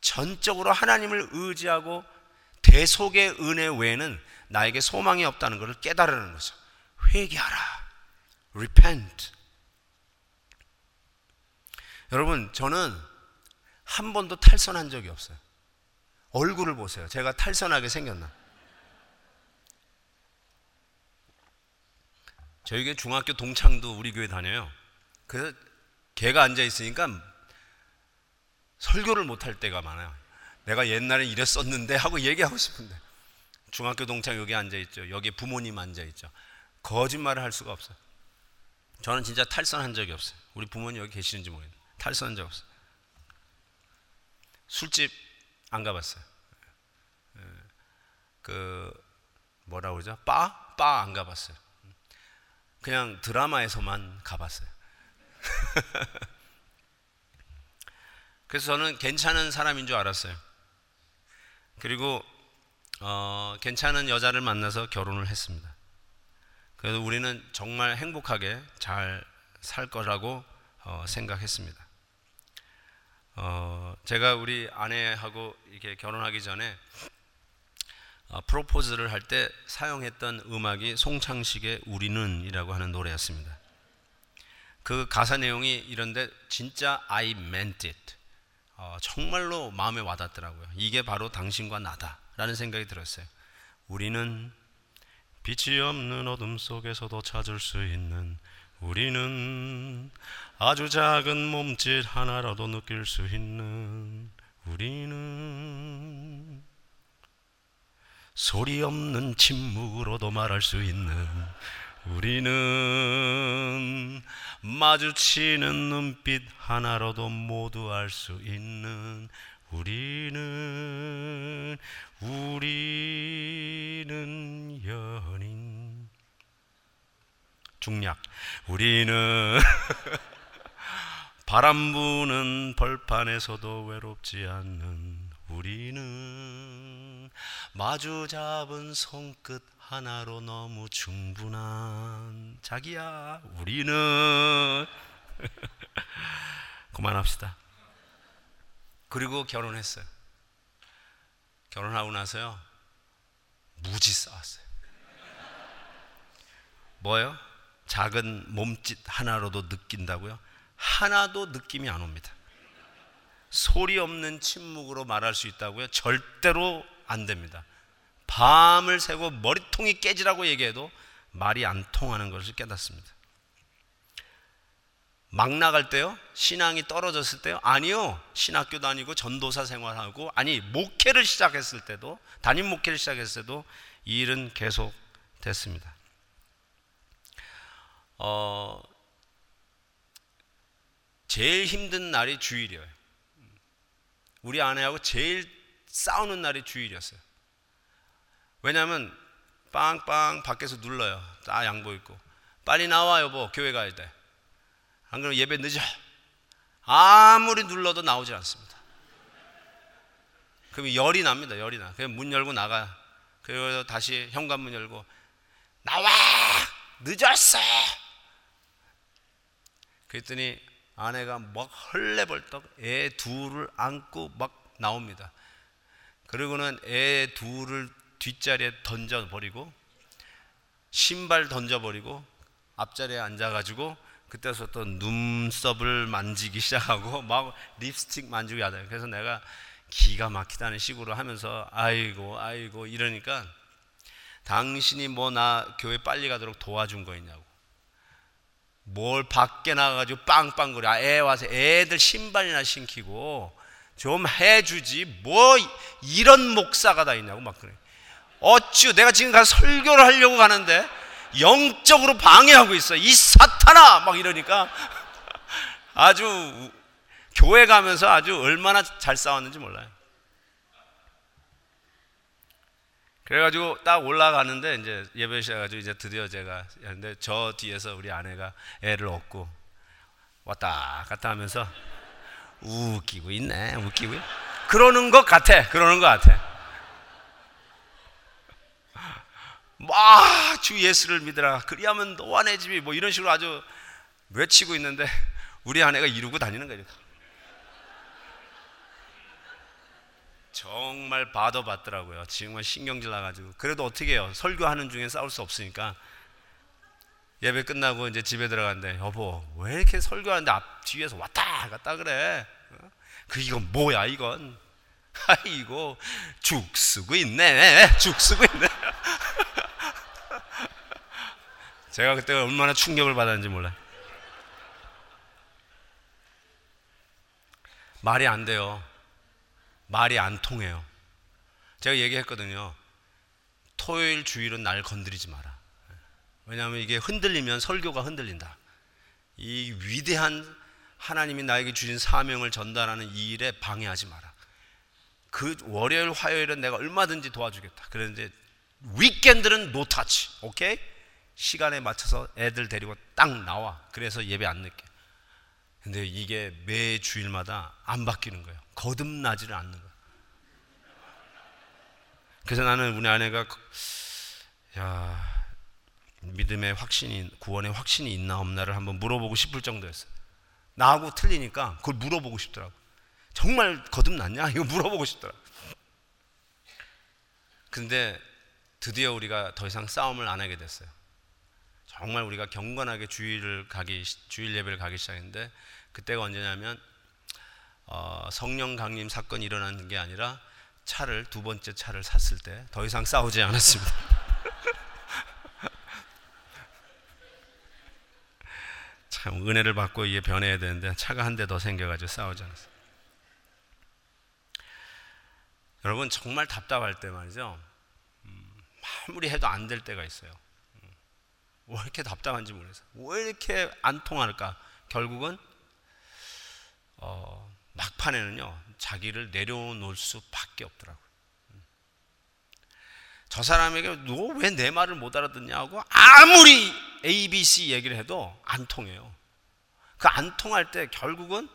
전적으로 하나님을 의지하고 대속의 은혜 외에는 나에게 소망이 없다는 것을 깨달으는 거죠. 회개하라. repent. 여러분, 저는 한 번도 탈선한 적이 없어요. 얼굴을 보세요. 제가 탈선하게 생겼나? 저희 중학교 동창도 우리 교회 다녀요. 그래서 걔가 앉아 있으니까 설교를 못할 때가 많아요. 내가 옛날에 이랬었는데 하고 얘기하고 싶은데 중학교 동창 여기 앉아 있죠. 여기 부모님 앉아 있죠. 거짓말을 할 수가 없어요. 저는 진짜 탈선한 적이 없어요. 우리 부모님 여기 계시는지 모르겠는데 탈선한 적 없어요. 술집 안 가봤어요. 예. 그 뭐라 그러죠? 바? 바 안 가봤어요. 그냥 드라마에서만 가봤어요. [laughs] 그래서 저는 괜찮은 사람인 줄 알았어요. 그리고 어, 괜찮은 여자를 만나서 결혼을 했습니다. 그래서 우리는 정말 행복하게 잘 살 거라고 어, 생각했습니다. 어, 제가 우리 아내하고 이렇게 결혼하기 전에 어, 프로포즈를 할 때 사용했던 음악이 송창식의 우리는이라고 하는 노래였습니다. 그 가사 내용이 이런데 진짜 I meant it. 어, 정말로 마음에 와닿더라고요. 이게 바로 당신과 나다라는 생각이 들었어요. 우리는 빛이 없는 어둠 속에서도 찾을 수 있는 우리는 아주 작은 몸짓 하나라도 느낄 수 있는 우리는 소리 없는 침묵으로도 말할 수 있는 우리는 마주치는 눈빛 하나로도 모두 알 수 있는 우리는 우리는 연인. 중략. 우리는 [laughs] 바람 부는 벌판에서도 외롭지 않는 우리는 마주 잡은 손끝 하나로 너무 충분한 자기야 우리는 [laughs] 그만합시다. 그리고 결혼했어요. 결혼하고 나서요 무지 싸웠어요. 뭐요? 작은 몸짓 하나로도 느낀다고요? 하나도 느낌이 안 옵니다. 소리 없는 침묵으로 말할 수 있다고요? 절대로 안 됩니다. 밤을 새고 머리통이 깨지라고 얘기해도 말이 안 통하는 것을 깨닫습니다. 막 나갈 때요? 신앙이 떨어졌을 때요? 아니요. 신학교 다니고 전도사 생활하고, 아니, 목회를 시작했을 때도, 담임 목회를 시작했을 때도 이 일은 계속 됐습니다. 어, 제일 힘든 날이 주일이에요. 우리 아내하고 제일 싸우는 날이 주일이었어요. 왜냐하면 빵빵 밖에서 눌러요. 다 양보 있고 빨리 나와 여보 교회 가야 돼. 안 그러면 예배 늦어. 아무리 눌러도 나오지 않습니다. 그럼 열이 납니다. 열이 나. 그냥 문 열고 나가. 그리고 다시 현관문 열고 나와 늦었어. 그랬더니 아내가 막 헐레벌떡 애 둘을 안고 막 나옵니다. 그리고는 애 둘을 뒷자리에 던져버리고 신발 던져버리고 앞자리에 앉아가지고 그때서부터 눈썹을 만지기 시작하고 [laughs] 막 립스틱 만지고 야다. 그래서 내가 기가 막히다는 식으로 하면서 아이고 아이고 이러니까 당신이 뭐 나 교회 빨리 가도록 도와준 거 있냐고. 뭘 밖에 나가가지고 빵빵거려. 아, 애 와서 애들 신발이나 신기고 좀 해주지. 뭐 이런 목사가 다 있냐고 막 그래. 어쭈 내가 지금 가서 설교를 하려고 가는데 영적으로 방해하고 있어. 이 사탄아! 막 이러니까 [laughs] 아주 교회 가면서 아주 얼마나 잘 싸웠는지 몰라요. 그래가지고 딱 올라가는데 이제 예배 시작해가지고 이제 드디어 제가 근데 저 뒤에서 우리 아내가 애를 얻고 왔다 갔다 하면서 웃기고 있네 웃기고 그러는 것 같아 그러는 것 같아 막주 예수를 믿으라 그리하면 너와 내 집이 뭐 이런 식으로 아주 외치고 있는데 우리 아내가 이루고 다니는 거예요 정말 봐도 봤더라고요. 정말 신경질 나가지고. 그래도 어떻게 해요? 설교하는 중에 싸울 수 없으니까. 예배 끝나고 이제 집에 들어갔는데, 여보, 왜 이렇게 설교하는데 앞, 뒤에서 왔다 갔다 그래? 어? 그, 이건 뭐야, 이건? [laughs] 아이고, 죽 쓰고 있네. 죽 쓰고 있네. 제가 그때 얼마나 충격을 받았는지 몰라요. 말이 안 돼요. 말이 안 통해요. 제가 얘기했거든요. 토요일 주일은 날 건드리지 마라. 왜냐하면 이게 흔들리면 설교가 흔들린다. 이 위대한 하나님이 나에게 주신 사명을 전달하는 이 일에 방해하지 마라. 그 월요일, 화요일은 내가 얼마든지 도와주겠다. 그런데 weekend는 no touch. 오케이? 시간에 맞춰서 애들 데리고 딱 나와. 그래서 예배 안 늦게. 근데 이게 매 주일마다 안 바뀌는 거예요. 거듭나지를 않는 거예요. 그래서 나는 우리 아내가 야 믿음의 확신이 구원의 확신이 있나 없나를 한번 물어보고 싶을 정도였어요. 나하고 틀리니까 그걸 물어보고 싶더라고. 정말 거듭났냐? 이거 물어보고 싶더라. 근데 드디어 우리가 더 이상 싸움을 안 하게 됐어요. 정말 우리가 경건하게 주일을 가기 주일 예배를 가기 시작했는데 그때가 언제냐면 어, 성령 강림 사건이 일어나는 게 아니라 차를 두 번째 차를 샀을 때 더 이상 싸우지 않았습니다. [laughs] 참 은혜를 받고 이게 변해야 되는데 차가 한 대 더 생겨가지고 싸우지 않았어요. 여러분 정말 답답할 때 말이죠. 음, 아무리 해도 안 될 때가 있어요. 음, 왜 이렇게 답답한지 모르겠어요. 왜 이렇게 안 통할까? 결국은 어, 막판에는요, 자기를 내려놓을 수밖에 없더라고요. 저 사람에게 너 왜 내 말을 못 알아듣냐고 아무리 ABC 얘기를 해도 안 통해요. 그 안 통할 때 결국은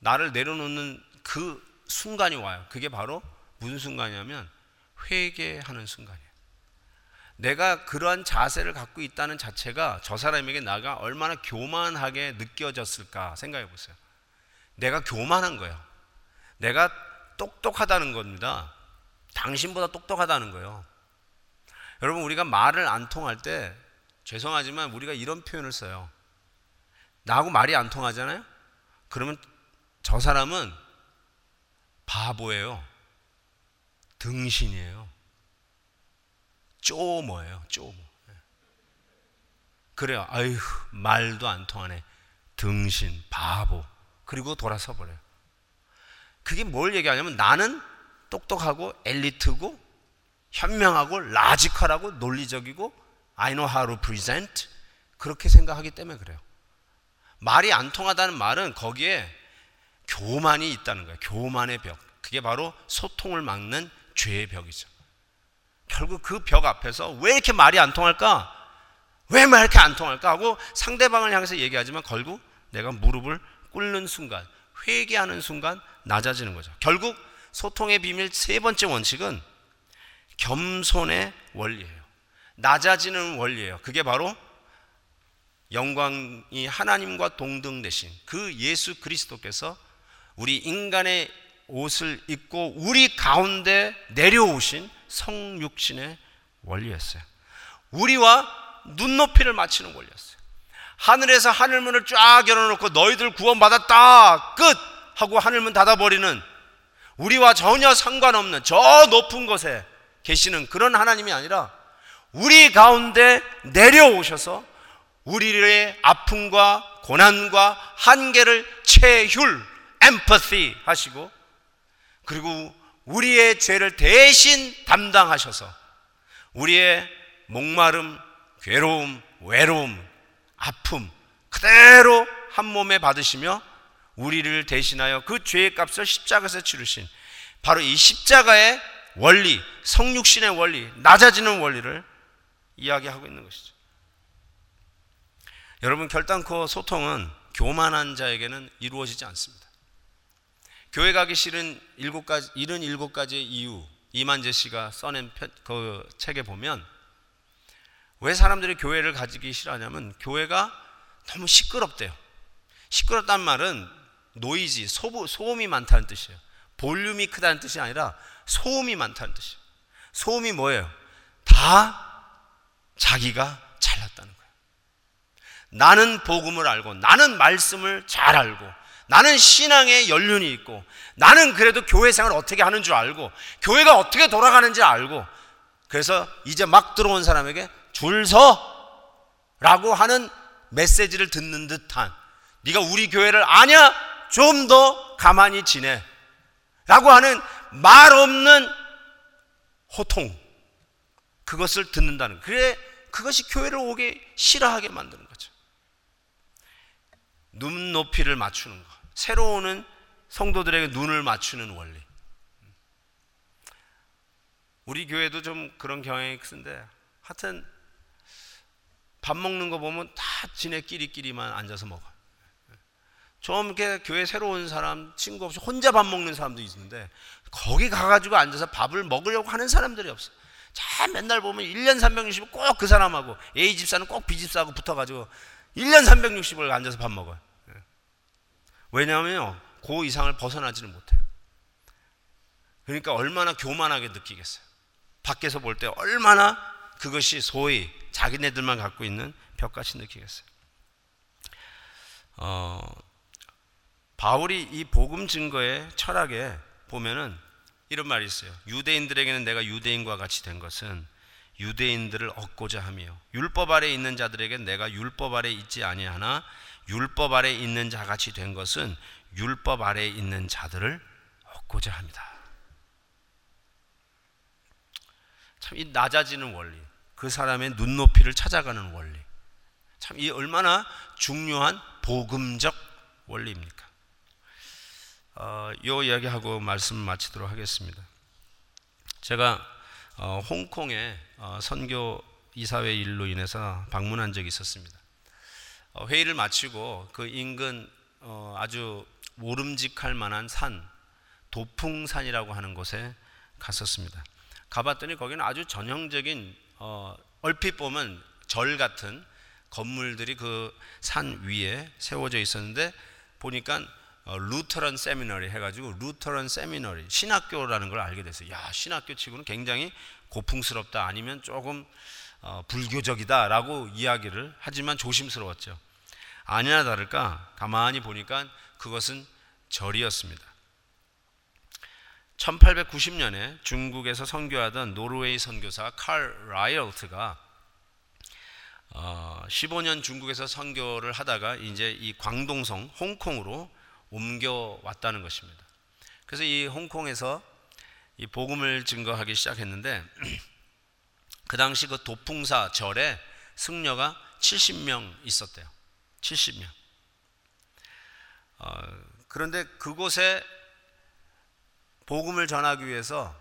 나를 내려놓는 그 순간이 와요. 그게 바로 무슨 순간이냐면 회개하는 순간이에요. 내가 그러한 자세를 갖고 있다는 자체가 저 사람에게 나가 얼마나 교만하게 느껴졌을까 생각해 보세요. 내가 교만한 거예요. 내가 똑똑하다는 겁니다. 당신보다 똑똑하다는 거예요. 여러분, 우리가 말을 안 통할 때 죄송하지만 우리가 이런 표현을 써요. 나하고 말이 안 통하잖아요? 그러면 저 사람은 바보예요. 등신이에요. 쪼모예요, 쪼모. 그래요. 아휴, 말도 안 통하네. 등신, 바보. 그리고 돌아서 버려요. 그게 뭘 얘기하냐면 나는 똑똑하고 엘리트고 현명하고 라지컬하고 논리적이고 I know how to present 그렇게 생각하기 때문에 그래요. 말이 안 통하다는 말은 거기에 교만이 있다는 거예요. 교만의 벽. 그게 바로 소통을 막는 죄의 벽이죠. 결국 그 벽 앞에서 왜 이렇게 말이 안 통할까? 왜 말 이렇게 안 통할까? 하고 상대방을 향해서 얘기하지만 결국 내가 무릎을 꿇는 순간, 회개하는 순간 낮아지는 거죠. 결국 소통의 비밀 세 번째 원칙은 겸손의 원리예요. 낮아지는 원리예요. 그게 바로 영광이 하나님과 동등되신 그 예수 그리스도께서 우리 인간의 옷을 입고 우리 가운데 내려오신 성육신의 원리였어요. 우리와 눈높이를 맞추는 원리였어요. 하늘에서 하늘문을 쫙 열어놓고 너희들 구원받았다 끝 하고 하늘문 닫아버리는 우리와 전혀 상관없는 저 높은 곳에 계시는 그런 하나님이 아니라 우리 가운데 내려오셔서 우리의 아픔과 고난과 한계를 체휼, 엠퍼시 하시고 그리고 우리의 죄를 대신 담당하셔서 우리의 목마름, 괴로움, 외로움, 아픔 그대로 한 몸에 받으시며 우리를 대신하여 그 죄의 값을 십자가에서 치르신 바로 이 십자가의 원리, 성육신의 원리, 낮아지는 원리를 이야기하고 있는 것이죠. 여러분 결단코 소통은 교만한 자에게는 이루어지지 않습니다. 교회 가기 싫은 일곱 가지, 일흔 일곱 가지의 이유, 이만재 씨가 써낸 그 책에 보면 왜 사람들이 교회를 가지기 싫어하냐면 교회가 너무 시끄럽대요. 시끄럽단 말은 노이지, 소부, 소음이 많다는 뜻이에요. 볼륨이 크다는 뜻이 아니라 소음이 많다는 뜻이에요. 소음이 뭐예요? 다 자기가 잘났다는 거예요. 나는 복음을 알고, 나는 말씀을 잘 알고, 나는 신앙에 연륜이 있고, 나는 그래도 교회 생활 어떻게 하는 줄 알고, 교회가 어떻게 돌아가는지 알고, 그래서 이제 막 들어온 사람에게 줄 서! 라고 하는 메시지를 듣는 듯한, 네가 우리 교회를 아냐? 좀 더 가만히 지내. 라고 하는 말 없는 호통. 그것을 듣는다는. 그래, 그것이 교회를 오게 싫어하게 만드는. 눈높이를 맞추는 것. 새로 오는 성도들에게 눈을 맞추는 원리. 우리 교회도 좀 그런 경향이 큰데, 하여튼, 밥 먹는 거 보면 다 지네끼리끼리만 앉아서 먹어. 좀 이렇게 교회 새로 온 사람, 친구 없이 혼자 밥 먹는 사람도 있는데, 거기 가가지고 앉아서 밥을 먹으려고 하는 사람들이 없어. 자, 맨날 보면 1년 360을 꼭그 사람하고, A 집사는 꼭 B 집사하고 붙어가지고, 1년 360을 앉아서 밥 먹어요. 왜냐하면요, 그 이상을 벗어나지는 못해요. 그러니까 얼마나 교만하게 느끼겠어요. 밖에서 볼 때 얼마나 그것이 소위 자기네들만 갖고 있는 벽같이 느끼겠어요. 어, 바울이 이 복음 증거의 철학에 보면은 이런 말이 있어요. 유대인들에게는 내가 유대인과 같이 된 것은 유대인들을 얻고자 하며 율법 아래 있는 자들에게 내가 율법 아래 있지 아니하나 율법 아래 있는 자 같이 된 것은 율법 아래 있는 자들을 얻고자 합니다. 참 이 낮아지는 원리, 그 사람의 눈높이를 찾아가는 원리, 참 이 얼마나 중요한 복음적 원리입니까? 어, 요 이야기하고 말씀 마치도록 하겠습니다. 제가 어, 홍콩에 어, 선교 이사회 일로 인해서 방문한 적이 있었습니다. 어, 회의를 마치고 그 인근 어, 아주 모름직할 만한 산 도풍산이라고 하는 곳에 갔었습니다. 가봤더니 거기는 아주 전형적인 어, 얼핏 보면 절 같은 건물들이 그 산 위에 세워져 있었는데 보니까 어, 루터런 세미너리 해가지고 루터런 세미너리 신학교라는 걸 알게 됐어요. 야 신학교 치고는 굉장히 고풍스럽다 아니면 조금 어, 불교적이다라고 이야기를 하지만 조심스러웠죠. 아니나 다를까 가만히 보니까 그것은 절이었습니다. 1890년에 중국에서 선교하던 노르웨이 선교사 칼 라이얼트가 어, 15년 중국에서 선교를 하다가 이제 이 광동성 홍콩으로 옮겨왔다는 것입니다. 그래서 이 홍콩에서 이 복음을 증거하기 시작했는데 [clears throat] 그 당시 그 도풍사 절에 승려가 70명 있었대요. 70명. 어, 그런데 그곳에 복음을 전하기 위해서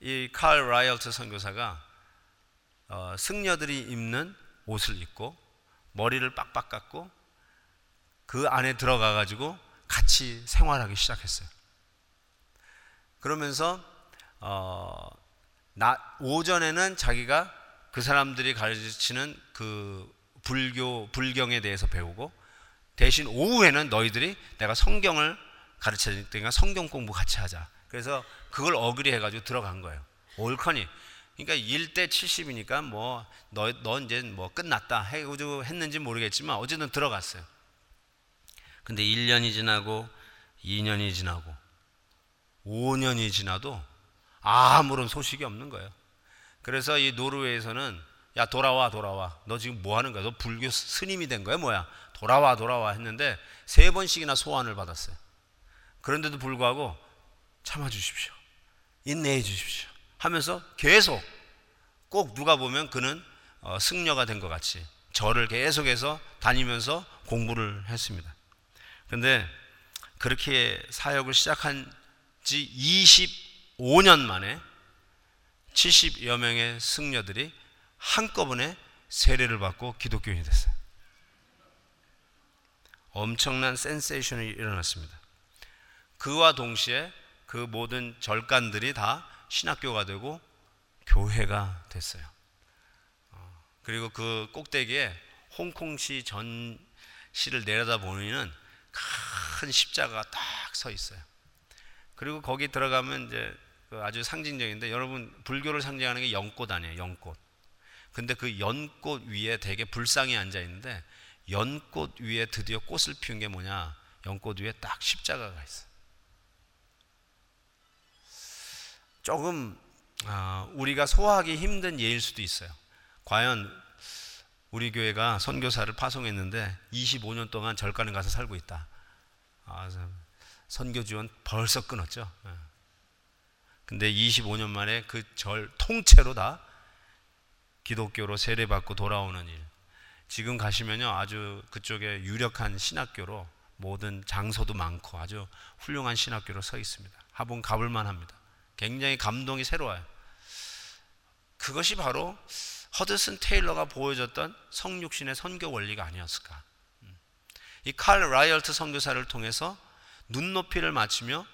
이 칼 라이얼트 선교사가 어, 승려들이 입는 옷을 입고 머리를 빡빡 깎고 그 안에 들어가 가지고 같이 생활하기 시작했어요. 그러면서 어, 나, 오전에는 자기가 그 사람들이 가르치는 그 불교 불경에 대해서 배우고 대신 오후에는 너희들이 내가 성경을 가르쳐 테니까 성경 공부 같이 하자. 그래서 그걸 어그리 해가지고 들어간 거예요. 올커니. 그러니까 1대 70이니까 뭐, 너, 너 이제 뭐 끝났다. 해가지고 했는지 모르겠지만 어쨌든 들어갔어요. 근데 1년이 지나고 2년이 지나고 5년이 지나도 아무런 소식이 없는 거예요. 그래서 이 노르웨이에서는 야 돌아와 돌아와 너 지금 뭐 하는 거야? 너 불교 스님이 된 거야 뭐야? 돌아와 돌아와 했는데 세 번씩이나 소환을 받았어요. 그런데도 불구하고 참아 주십시오. 인내해 주십시오. 하면서 계속 꼭 누가 보면 그는 어, 승려가 된 것 같이 절을 계속해서 다니면서 공부를 했습니다. 근데 그렇게 사역을 시작한 지 25년 만에 70여 명의 승려들이 한꺼번에 세례를 받고 기독교인이 됐어요. 엄청난 센세이션이 일어났습니다. 그와 동시에 그 모든 절간들이 다 신학교가 되고 교회가 됐어요. 어, 그리고 그 꼭대기에 홍콩시 전시를 내려다 보면은 큰 십자가가 딱 서 있어요. 그리고 거기 들어가면 이제 그 아주 상징적인데 여러분 불교를 상징하는 게 연꽃 아니에요, 연꽃. 근데 그 연꽃 위에 되게 불상이 앉아 있는데 연꽃 위에 드디어 꽃을 피운 게 뭐냐? 연꽃 위에 딱 십자가가 있어. 조금 아, 우리가 소화하기 힘든 예일 수도 있어요. 과연 우리 교회가 선교사를 파송했는데 25년 동안 절간에 가서 살고 있다. 아, 선교 지원 벌써 끊었죠. 예. 근데 25년 만에 그 절 통째로 다 기독교로 세례받고 돌아오는 일. 지금 가시면요 아주 그쪽에 유력한 신학교로 모든 장소도 많고 아주 훌륭한 신학교로 서 있습니다. 한번 가볼만 합니다. 굉장히 감동이 새로워요. 그것이 바로 허드슨 테일러가 보여줬던 성육신의 선교 원리가 아니었을까. 음. 이칼 라이얼트 선교사를 통해서 눈높이를 맞추며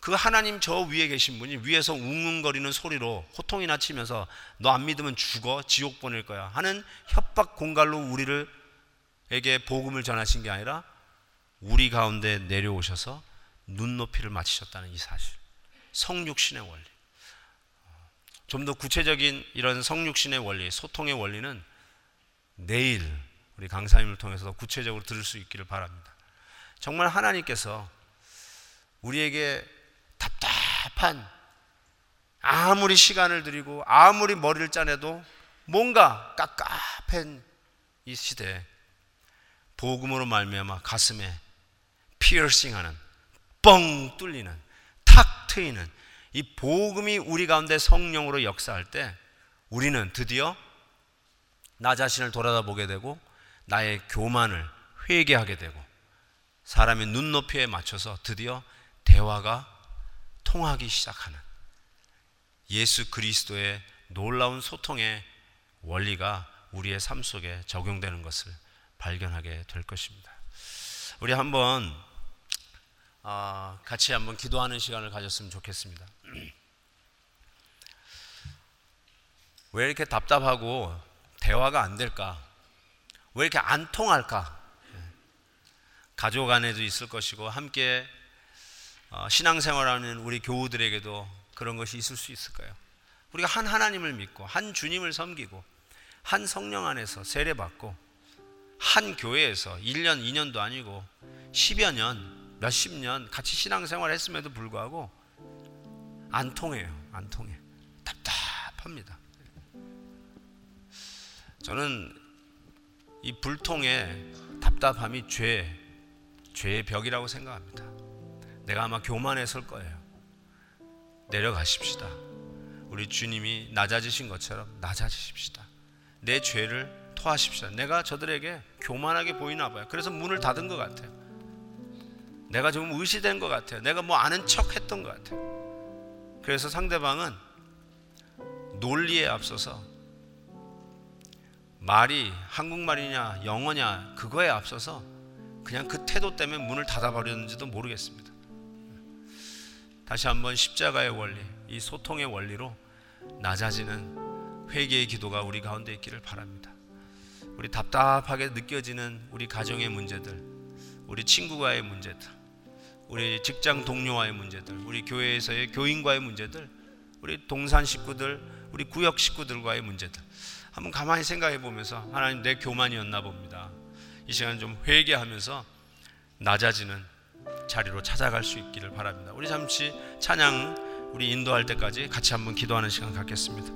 그 하나님 저 위에 계신 분이 위에서 웅웅거리는 소리로 호통이나 치면서 너 안 믿으면 죽어 지옥 보낼 거야 하는 협박 공갈로 우리를 에게 복음을 전하신 게 아니라 우리 가운데 내려오셔서 눈높이를 맞추셨다는 이 사실 성육신의 원리 좀 더 구체적인 이런 성육신의 원리 소통의 원리는 내일 우리 강사님을 통해서 구체적으로 들을 수 있기를 바랍니다. 정말 하나님께서 우리에게 답답한 아무리 시간을 들이고 아무리 머리를 짜내도 뭔가 깝깝한 이 시대에 복음으로 말미암아 가슴에 피어싱하는 뻥 뚫리는 탁 트이는 이 복음이 우리 가운데 성령으로 역사할 때 우리는 드디어 나 자신을 돌아다보게 되고 나의 교만을 회개하게 되고 사람의 눈높이에 맞춰서 드디어 대화가 통하기 시작하는 예수 그리스도의 놀라운 소통의 원리가 우리의 삶 속에 적용되는 것을 발견하게 될 것입니다. 우리 한번 어, 같이 한번 기도하는 시간을 가졌으면 좋겠습니다. 왜 이렇게 답답하고 대화가 안 될까? 왜 이렇게 안 통할까? 가족 안에도 있을 것이고 함께 어, 신앙생활하는 우리 교우들에게도 그런 것이 있을 수 있을까요? 우리가 한 하나님을 믿고 한 주님을 섬기고 한 성령 안에서 세례받고 한 교회에서 1년, 2년도 아니고 10여 년, 몇십 년 같이 신앙생활 했음에도 불구하고 안 통해요. 안 통해. 답답합니다. 저는 이 불통의 답답함이 죄, 죄의 벽이라고 생각합니다. 내가 아마 교만에 설 거예요. 내려가십시다. 우리 주님이 낮아지신 것처럼 낮아지십시다. 내 죄를 토하십시다. 내가 저들에게 교만하게 보이나 봐요. 그래서 문을 닫은 것 같아요. 내가 좀 의시된 것 같아요. 내가 뭐 아는 척 했던 것 같아요. 그래서 상대방은 논리에 앞서서 말이 한국말이냐 영어냐 그거에 앞서서 그냥 그 태도 때문에 문을 닫아버렸는지도 모르겠습니다. 다시 한번 십자가의 원리, 이 소통의 원리로 낮아지는 회개의 기도가 우리 가운데 있기를 바랍니다. 우리 답답하게 느껴지는 우리 가정의 문제들, 우리 친구와의 문제들, 우리 직장 동료와의 문제들, 우리 교회에서의 교인과의 문제들, 우리 동산 식구들, 우리 구역 식구들과의 문제들. 한번 가만히 생각해 보면서 하나님 내 교만이었나 봅니다. 이 시간 좀 회개하면서 낮아지는 자리로 찾아갈 수 있기를 바랍니다. 우리 잠시 찬양 우리 인도할 때까지 같이 한번 기도하는 시간 갖겠습니다.